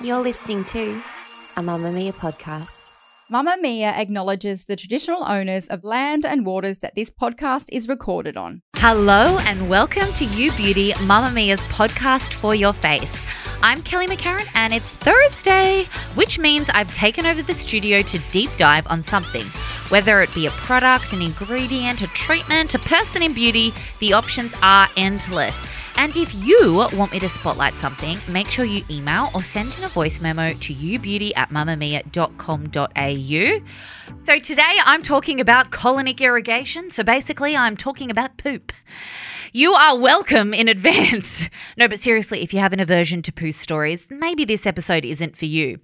You're listening to a Mamamia podcast. Mamamia acknowledges the traditional owners of land and waters that this podcast is recorded on. Hello and welcome to You Beauty, Mamamia's podcast for your face. I'm Kelly McCarren and it's Thursday, which means I've taken over the studio to deep dive on something. Whether it be a product, an ingredient, a treatment, a person in beauty, the options are endless. And if you want me to spotlight something, make sure you email or send in a voice memo to youbeauty at mamamia.com.au. So today I'm talking about colonic irrigation. So basically, I'm talking about poop. You are welcome in advance. No, but seriously, if you have an aversion to poo stories, maybe this episode isn't for you.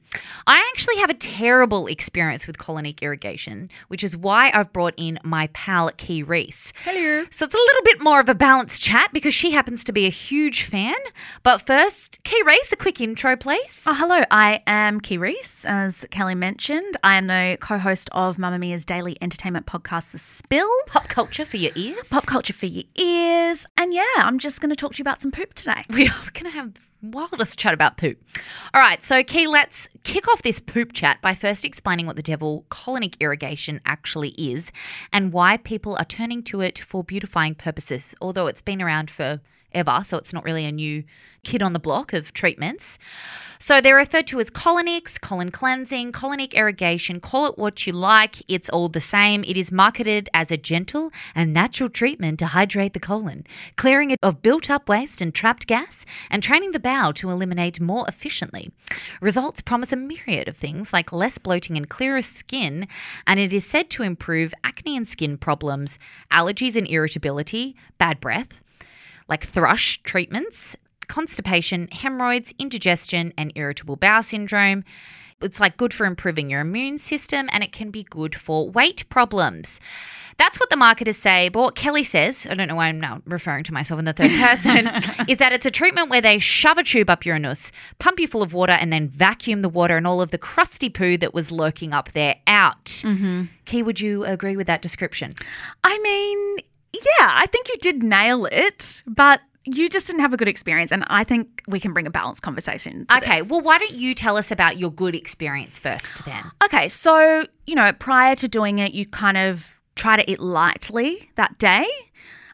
I actually have a terrible experience with colonic irrigation, which is why I've brought in my pal Kee Reece. Hello. So it's a little bit more of a balanced chat because she happens to be a huge fan. But first, Kee Reece, a quick intro, please. Oh, hello. I am Kee Reece, as Kelly mentioned. I am the co host of Mamamia's daily entertainment podcast, The Spill. Pop culture for your ears. Pop culture for your ears. And yeah, I'm just going to talk to you about some poop today. We are going to have wildest chat about poop. All right, so Kee, let's kick off this poop chat by first explaining what the devil colonic irrigation actually is and why people are turning to it for beautifying purposes, although it's been around for ever, so it's not really a new kid on the block of treatments. So they're referred to as colonics, colon cleansing, colonic irrigation, call it what you like, it's all the same. It is marketed as a gentle and natural treatment to hydrate the colon, clearing it of built up waste and trapped gas, and training the bowel to eliminate more efficiently. Results promise a myriad of things like less bloating and clearer skin, and it is said to improve acne and skin problems, allergies and irritability, bad breath, like thrush treatments, constipation, hemorrhoids, indigestion, and irritable bowel syndrome. It's like good for improving your immune system and it can be good for weight problems. That's what the marketers say. But what Kelly says, I don't know why I'm now referring to myself in the third person, is that it's a treatment where they shove a tube up your anus, pump you full of water, and then vacuum the water and all of the crusty poo that was lurking up there out. Mm-hmm. Kee, would you agree with that description? I mean, yeah, I think you did nail it, but you just didn't have a good experience. And I think we can bring a balanced conversation. To Okay, this. well, why don't you tell us about your good experience first then? Okay, so, you know, prior to doing it, you kind of try to eat lightly that day.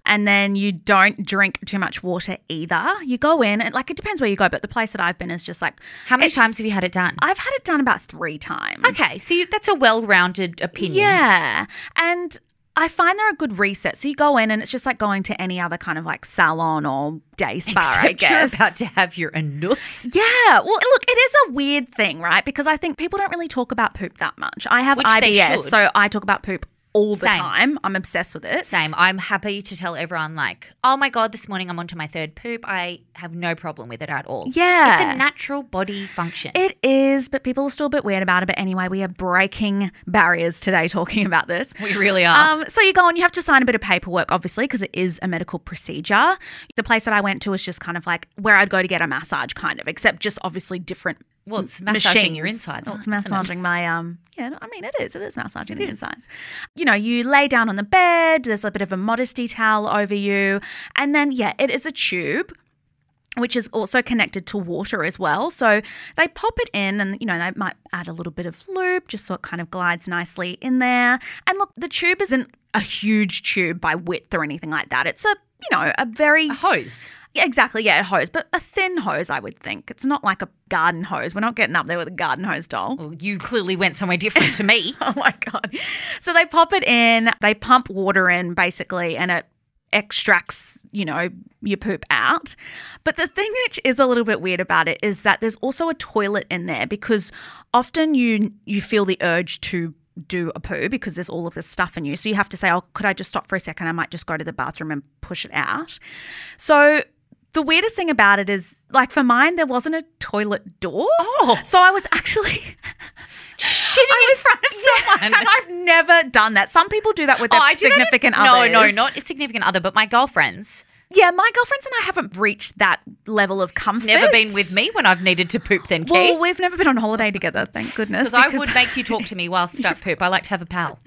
And then you don't drink too much water either. You go in, and like it depends where you go, but the place that I've been is just like. How many times have you had it done? I've had it done about three times. Okay, so you, that's a well-rounded opinion. Yeah. And I find they're a good reset. So you go in and it's just like going to any other kind of like salon or day spa, I guess. you're about to have your anus. yeah. Well, look, it is a weird thing, right? Because I think people don't really talk about poop that much. I have Which IBS, so I talk about poop all the Same. time. I'm obsessed with it. Same. I'm happy to tell everyone, like, oh my God, this morning I'm onto my third poop. I have no problem with it at all. Yeah. It's a natural body function. It is, but people are still a bit weird about it. But anyway, we are breaking barriers today talking about this. we really are. Um, so you go and you have to sign a bit of paperwork, obviously, because it is a medical procedure. The place that I went to was just kind of like where I'd go to get a massage, kind of, except just obviously different. Well, it's massaging your insides, Well, it's isn't it? massaging my um. Yeah, I mean it is. It is massaging the insides. You know, you lay down on the bed. There's a bit of a modesty towel over you, and then yeah, it is a tube which is also connected to water as well. So they pop it in and, you know, they might add a little bit of lube just so it kind of glides nicely in there. And look, the tube isn't a huge tube by width or anything like that. It's a, you know, a very. a hose. Yeah, exactly, yeah, a hose, but a thin hose, I would think. It's not like a garden hose. We're not getting up there with a garden hose doll. Well, you clearly went somewhere different to me. Oh my God. So they pop it in, they pump water in basically, and it extracts, you know, your poop out. But the thing which is a little bit weird about it is that there's also a toilet in there because often you you feel the urge to do a poo because there's all of this stuff in you. So you have to say, "Oh, could I just stop for a second? I might just go to the bathroom and push it out." So the weirdest thing about it is, like for mine, there wasn't a toilet door. Oh. so I was actually Shitting in front of someone. and I've never done that. Some people do that with their Oh, I do that in- significant No, others. no, not a significant other, but my girlfriends. Yeah, my girlfriends and I haven't reached that level of comfort. Never been with me when I've needed to poop then, Well, we've never been on holiday together, thank goodness. Because I would make you talk to me whilst I poop. I like to have a pal.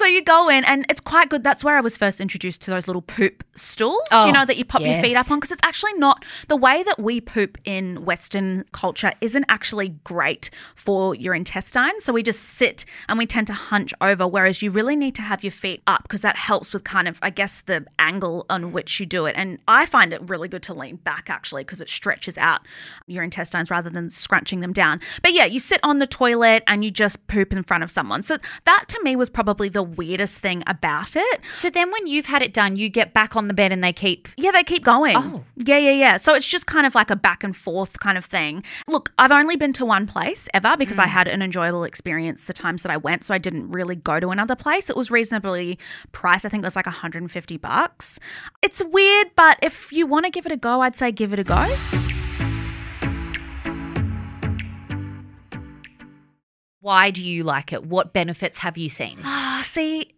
So you go in, and it's quite good. That's where I was first introduced to those little poop stools, Oh, you know, that you pop your feet up on. Because it's actually not the way that we poop in Western culture isn't actually great for your intestines. So we just sit and we tend to hunch over, whereas you really need to have your feet up because that helps with kind of, I guess, the angle on which you do it. And I find it really good to lean back actually because it stretches out your intestines rather than scrunching them down. But yeah, you sit on the toilet and you just poop in front of someone. So that to me was probably the weirdest thing about it. So then when you've had it done, you get back on the bed and they keep. Yeah, they keep going. Oh. Yeah, yeah, yeah. So it's just kind of like a back and forth kind of thing. Look, I've only been to one place ever because I mm. had an enjoyable experience the times that I went, so I didn't really go to another place. It was reasonably priced. I think it was like 150 bucks. It's weird, but if you want to give it a go, I'd say give it a go. Why do you like it? What benefits have you seen? Ah, see,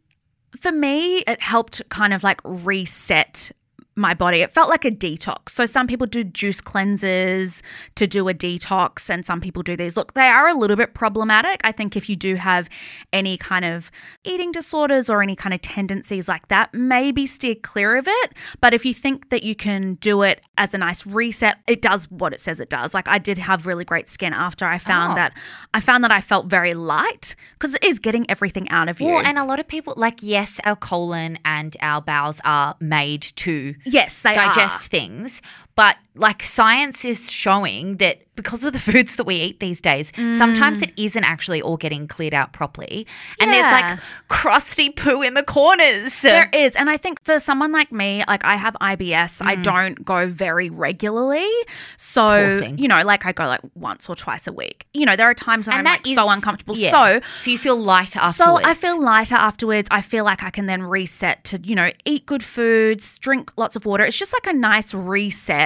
for me, it helped kind of like reset my body. It felt like a detox. So some people do juice cleanses to do a detox, and some people do these. Look, they are a little bit problematic. I think if you do have any kind of eating disorders or any kind of tendencies like that, maybe steer clear of it. But if you think that you can do it as a nice reset, it does what it says it does. Like I did have really great skin after I found Oh. that I found that I felt very light because it is getting everything out of you. Well, and a lot of people, like, yes, our colon and our bowels are made to Yes, they digest are. things. But like science is showing that because of the foods that we eat these days, sometimes it isn't actually all getting cleared out properly. And there's like crusty poo in the corners. There is. And I think for someone like me, like I have IBS, I don't go very regularly. Mm. So, you know, like I go like once or twice a week. You know, there are times when and I'm like is so uncomfortable. yeah. So, so you feel lighter so. I feel lighter afterwards. I feel like I can then reset to, you know, eat good foods, drink lots of water. It's just like a nice reset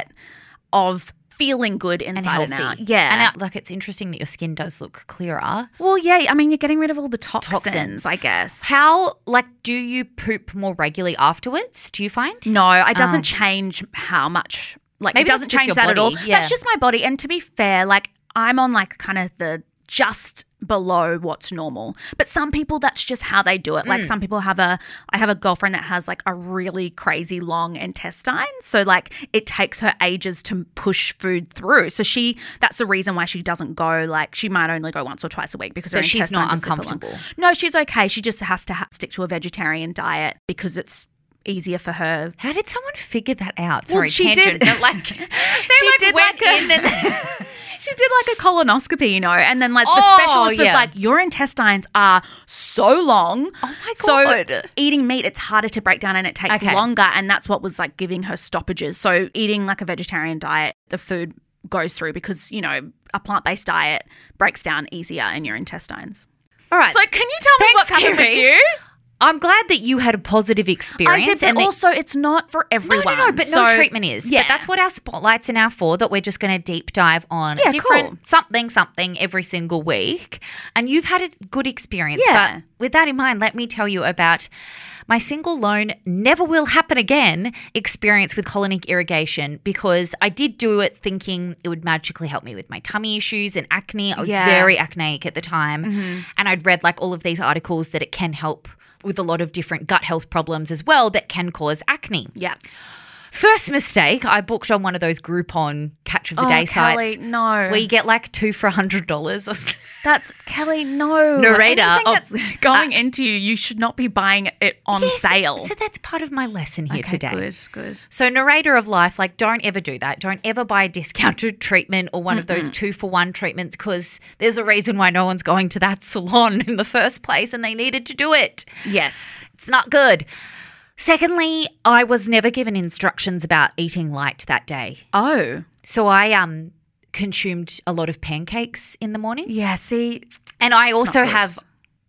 of feeling good inside healthy. and out. Yeah. and like it's interesting that your skin does look clearer. well, yeah. I mean, you're getting rid of all the toxins, Toxins. I guess. How like do you poop more regularly afterwards? Do you find? No, it doesn't Um, change how much. Like Maybe it doesn't change that at all. body, yeah. That's just my body. And to be fair, like I'm on like kind of the just below what's normal. But some people that's just how they do it. Like Mm. some people have a I have a girlfriend that has like a really crazy long intestine. So like it takes her ages to push food through. So she that's the reason why she doesn't go like she might only go once or twice a week because her she's not intestines super long. uncomfortable. No, she's okay. She just has to ha- stick to a vegetarian diet because it's easier for her How did someone figure that out? Well, she tangent, did- like She like did went like a- in and She did like a colonoscopy, you know, and then like the Oh, specialist was yeah. like, "Your intestines are so long. Oh my So God. eating meat, it's harder to break down and it takes Okay. longer, and that's what was like giving her stoppages. So eating like a vegetarian diet, the food goes through because you know a plant based diet breaks down easier in your intestines. All right. So can you tell me Thanks, what's happened with you? I'm glad that you had a positive experience. I did, but and also it's not for everyone. no, no, but no treatment is. Yeah, But that's what our spotlights are now for, that we're just going to deep dive on Yeah, different cool. something, something every single week. And you've had a good experience. Yeah. But with that in mind, let me tell you about my single loan never will happen again experience with colonic irrigation because I did do it thinking it would magically help me with my tummy issues and acne. I was Yeah. Mm-hmm. very acneic at the time. And I'd read like all of these articles that it can help with a lot of different gut health problems as well that can cause acne. yeah. First mistake, I booked on one of those Groupon catch of the Oh, day Kelly, sites. no. Where you get like two for a hundred dollars. That's Kelly. No Narrator of- that's going into you, you should not be buying it on sale. So that's part of my lesson here Okay, today. Good, good. So, narrator of life, like, don't ever do that. Don't ever buy a discounted treatment or one of those two for one treatments because there's a reason why no one's going to that salon in the first place and they needed to do it. Yes. It's not good. Secondly, I was never given instructions about eating light that day. Oh. So, I um consumed a lot of pancakes in the morning. Yeah. See. And I also have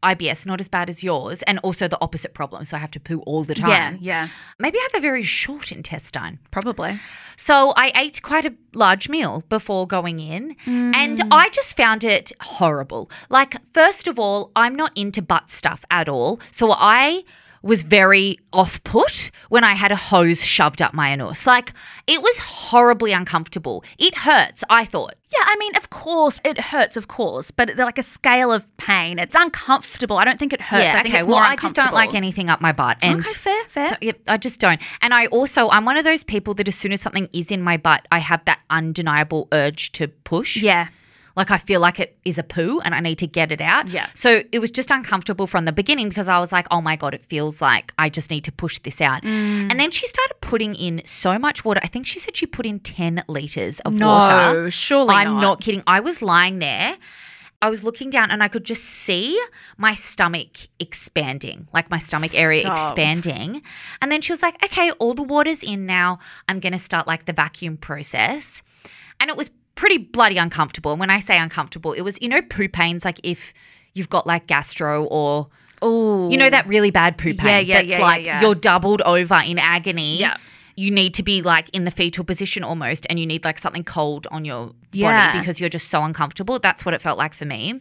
IBS, not as bad as yours, and also the opposite problem. So I have to poo all the time. Yeah, yeah, Maybe I have a very short intestine. probably. So I ate quite a large meal before going in, and mm. I just found it horrible. Like, first of all, I'm not into butt stuff at all. So I was very off put when I had a hose shoved up my anus. Like, it was horribly uncomfortable. It hurts, I thought. Yeah, I mean, of course, it hurts, of course, but it's like a scale of pain. It's uncomfortable. I don't think it hurts. I think okay. it's well, more I just don't like anything up my butt. And Okay, fair, fair. So, yep, I just don't. And I also, I'm one of those people that as soon as something is in my butt, I have that undeniable urge to push. Yeah. Like I feel like it is a poo and I need to get it out. Yeah. So it was just uncomfortable from the beginning because I was like, oh my God, it feels like I just need to push this out. Mm. And then she started putting in so much water. I think she said she put in 10 litres of No, water. No, surely I'm not. not kidding. I was lying there. I was looking down and I could just see my stomach expanding, like my stomach area expanding. And then she was like, okay, all the water's in now. I'm going to start like the vacuum process. And it was pretty bloody uncomfortable. And when I say uncomfortable, it was, you know, poo pains, like if you've got like gastro or, Oh, you know, that really bad poo pain. Yeah, yeah, that's yeah, yeah, like yeah. you're doubled over in agony. Yeah. You need to be like in the fetal position almost, and you need like something cold on your Yeah. body because you're just so uncomfortable. That's what it felt like for me.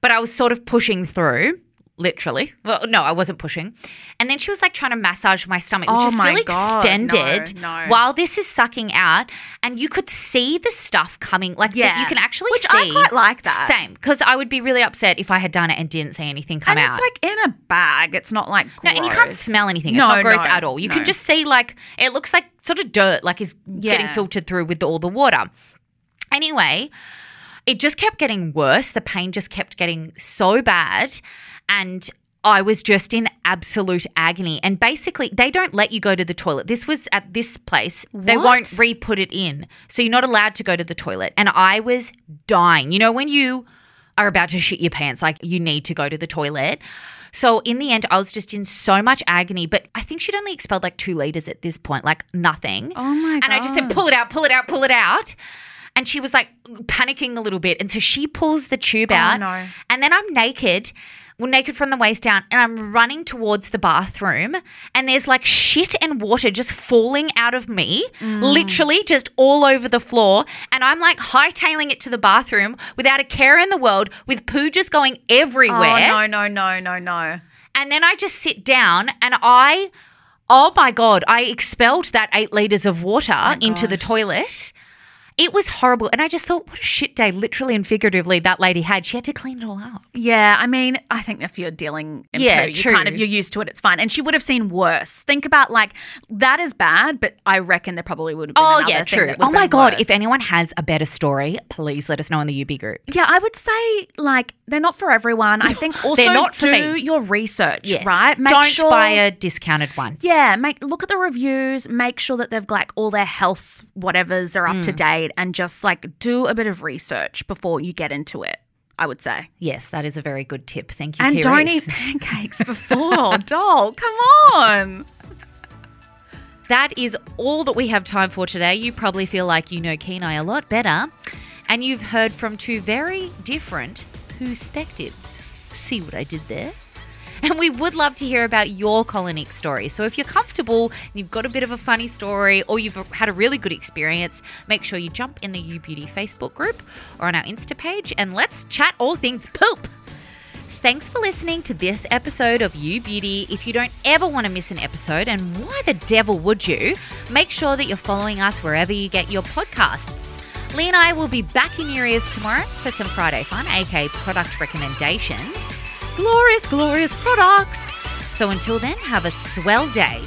But I was sort of pushing through, literally. Well, no, I wasn't pushing. And then she was like trying to massage my stomach, which Oh is still God, extended no, no. while this is sucking out. And you could see the stuff coming, like that Yeah. you can actually Which see. I quite like that. Same, because I would be really upset if I had done it and didn't see anything come And out. it's like in a bag. It's not like No, and you can't smell anything. It's No, not gross no, at all. You can just see like it looks like sort of dirt, like is getting filtered through with all the water. Anyway, it just kept getting worse. The pain just kept getting so bad, and I was just in absolute agony. And basically, they don't let you go to the toilet. This was at this place. They won't re put it in. So you're not allowed to go to the toilet. And I was dying. You know, when you are about to shit your pants, like you need to go to the toilet. So in the end, I was just in so much agony. But I think she'd only expelled like two liters at this point, like nothing. Oh my And I just said, pull it out, pull it out, pull it out. And she was like panicking a little bit. And so she pulls the tube out. Oh, no. And then I'm naked, well, naked from the waist down, and I'm running towards the bathroom. And there's like shit and water just falling out of me, Mm. literally just all over the floor. And I'm like hightailing it to the bathroom without a care in the world, with poo just going everywhere. Oh no, no, no, no, no. And then I just sit down and I, oh my God, I expelled that eight liters of water into the toilet. It was horrible. And I just thought, what a shit day, literally and figuratively, that lady had. She had to clean it all up. Yeah, I mean, I think if you're dealing in Yeah, you true. kind of you're used to it, it's fine. And she would have seen worse. Think about like that is bad, but I reckon there probably would have been Oh, another yeah, thing true. Oh my God. worse. If anyone has a better story, please let us know in the UB group. Yeah, I would say like they're not for everyone. I think also They're not for do your research, right? Make Don't sure, buy a discounted one. Yeah, make look at the reviews, make sure that they've like all their health whatevers are up Mm. to date and just like do a bit of research before you get into it. I would say. Yes, that is a very good tip. Thank you, And don't eat pancakes before. doll, come on. That is all that we have time for today. You probably feel like you know Kenai a lot better, and you've heard from two very different perspectives. See what I did there? And we would love to hear about your colonic story. So if you're comfortable, you've got a bit of a funny story, or you've had a really good experience, make sure you jump in the You Beauty Facebook group or on our Insta page and let's chat all things poop. Thanks for listening to this episode of You Beauty. If you don't ever want to miss an episode, and why the devil would you, make sure that you're following us wherever you get your podcasts. Leigh and I will be back in your ears tomorrow for some Friday fun, aka product recommendations. Glorious, glorious products. So until then, have a swell day.